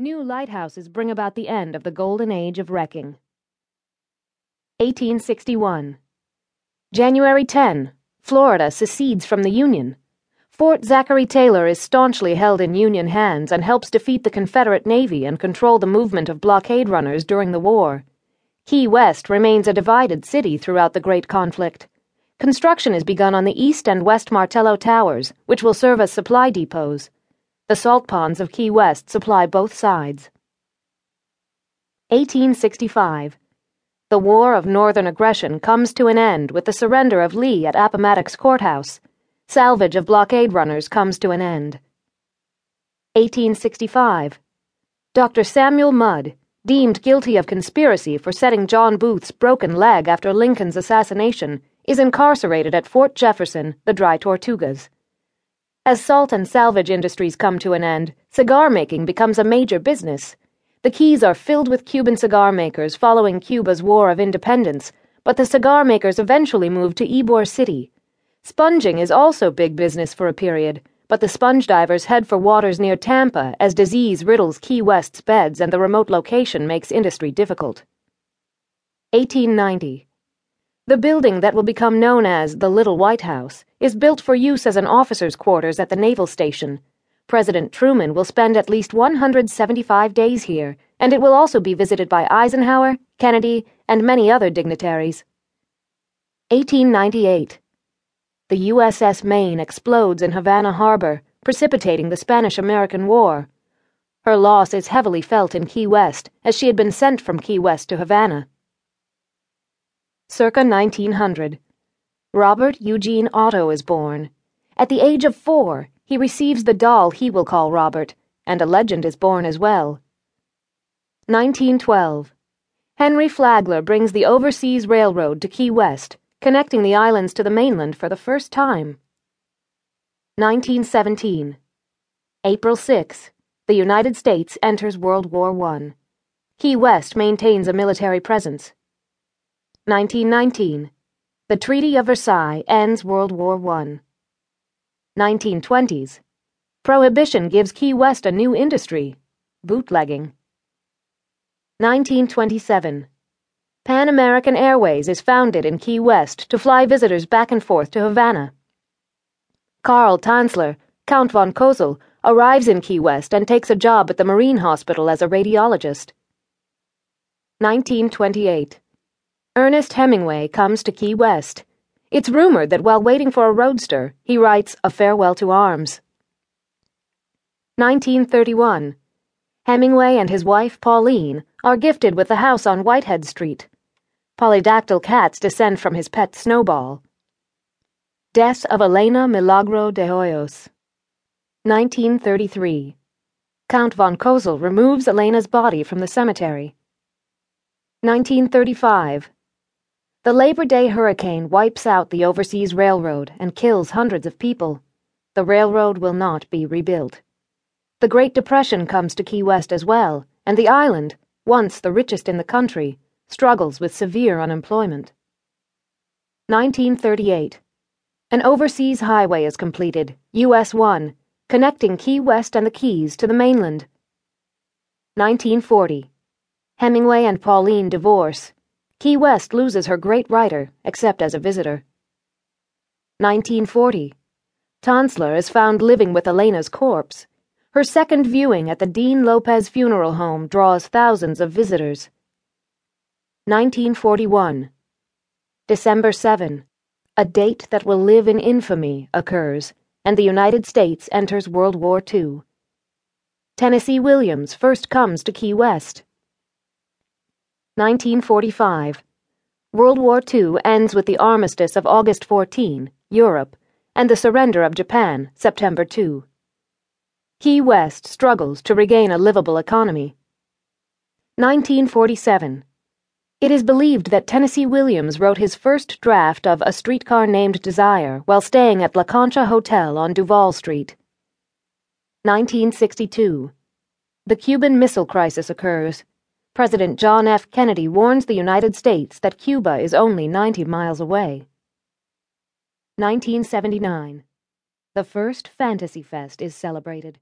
New lighthouses bring about the end of the golden age of wrecking. 1861. January 10. Florida secedes from the Union. Fort Zachary Taylor is staunchly held in Union hands and helps defeat the Confederate Navy and control the movement of blockade runners during the war. Key West remains a divided city throughout the great conflict. Construction is begun on the east and west Martello Towers, which will serve as supply depots. The salt ponds of Key West supply both sides. 1865. The War of Northern Aggression comes to an end with the surrender of Lee at Appomattox Courthouse. Salvage of blockade runners comes to an end. 1865. Dr. Samuel Mudd, deemed guilty of conspiracy for setting John Booth's broken leg after Lincoln's assassination, is incarcerated at Fort Jefferson, the Dry Tortugas. As salt and salvage industries come to an end, cigar making becomes a major business. The Keys are filled with Cuban cigar makers following Cuba's War of Independence, but the cigar makers eventually moved to Ybor City. Sponging is also big business for a period, but the sponge divers head for waters near Tampa as disease riddles Key West's beds and the remote location makes industry difficult. 1890. The building that will become known as the Little White House is built for use as an officer's quarters at the naval station President Truman will spend at least 175 days here, and it will also be visited by Eisenhower, Kennedy, and many other dignitaries. 1898. The USS Maine explodes in Havana Harbor, precipitating the Spanish American War. Her loss is heavily felt in Key West, as she had been sent from Key West to Havana. Circa 1900. Robert Eugene Otto is born. At the age of four, he receives the doll he will call Robert, and a legend is born as well. 1912. Henry Flagler brings the Overseas Railroad to Key West, connecting the islands to the mainland for the first time. 1917. April 6. The United States enters World War I. Key West maintains a military presence. 1919. The Treaty of Versailles ends World War I. 1920s. Prohibition gives Key West a new industry bootlegging. 1927. Pan American Airways is founded in Key West to fly visitors back and forth to Havana. Karl Tanzler, Count von Cosel, arrives in Key West and takes a job at the Marine Hospital as a radiologist. 1928. Ernest Hemingway comes to Key West. It's rumored that while waiting for a roadster, he writes A Farewell to Arms. 1931. Hemingway and his wife, Pauline, are gifted with a house on Whitehead Street. Polydactyl cats descend from his pet Snowball. Death of Elena Milagro de Hoyos. 1933. Count von Cosel removes Elena's body from the cemetery. 1935. The Labor Day hurricane wipes out the overseas railroad and kills hundreds of people. The railroad will not be rebuilt. The Great Depression comes to Key West as well, and the island, once the richest in the country, struggles with severe unemployment. 1938. An overseas highway is completed, US 1, connecting Key West and the Keys to the mainland. 1940. Hemingway and Pauline divorce Key West loses her great writer, except as a visitor. 1940. Tanzler is found living with Elena's corpse. Her second viewing at the Dean Lopez Funeral Home draws thousands of visitors. 1941. December 7. A date that will live in infamy occurs, and the United States enters World War II. Tennessee Williams first comes to Key West. 1945. World War II ends with the armistice of August 14, Europe, and the surrender of Japan, September 2. Key West struggles to regain a livable economy. 1947. It is believed that Tennessee Williams wrote his first draft of A Streetcar Named Desire while staying at La Concha Hotel on Duval Street. 1962. The Cuban Missile Crisis occurs. President John F. Kennedy warns the United States that Cuba is only 90 miles away. 1979. The first Fantasy Fest is celebrated.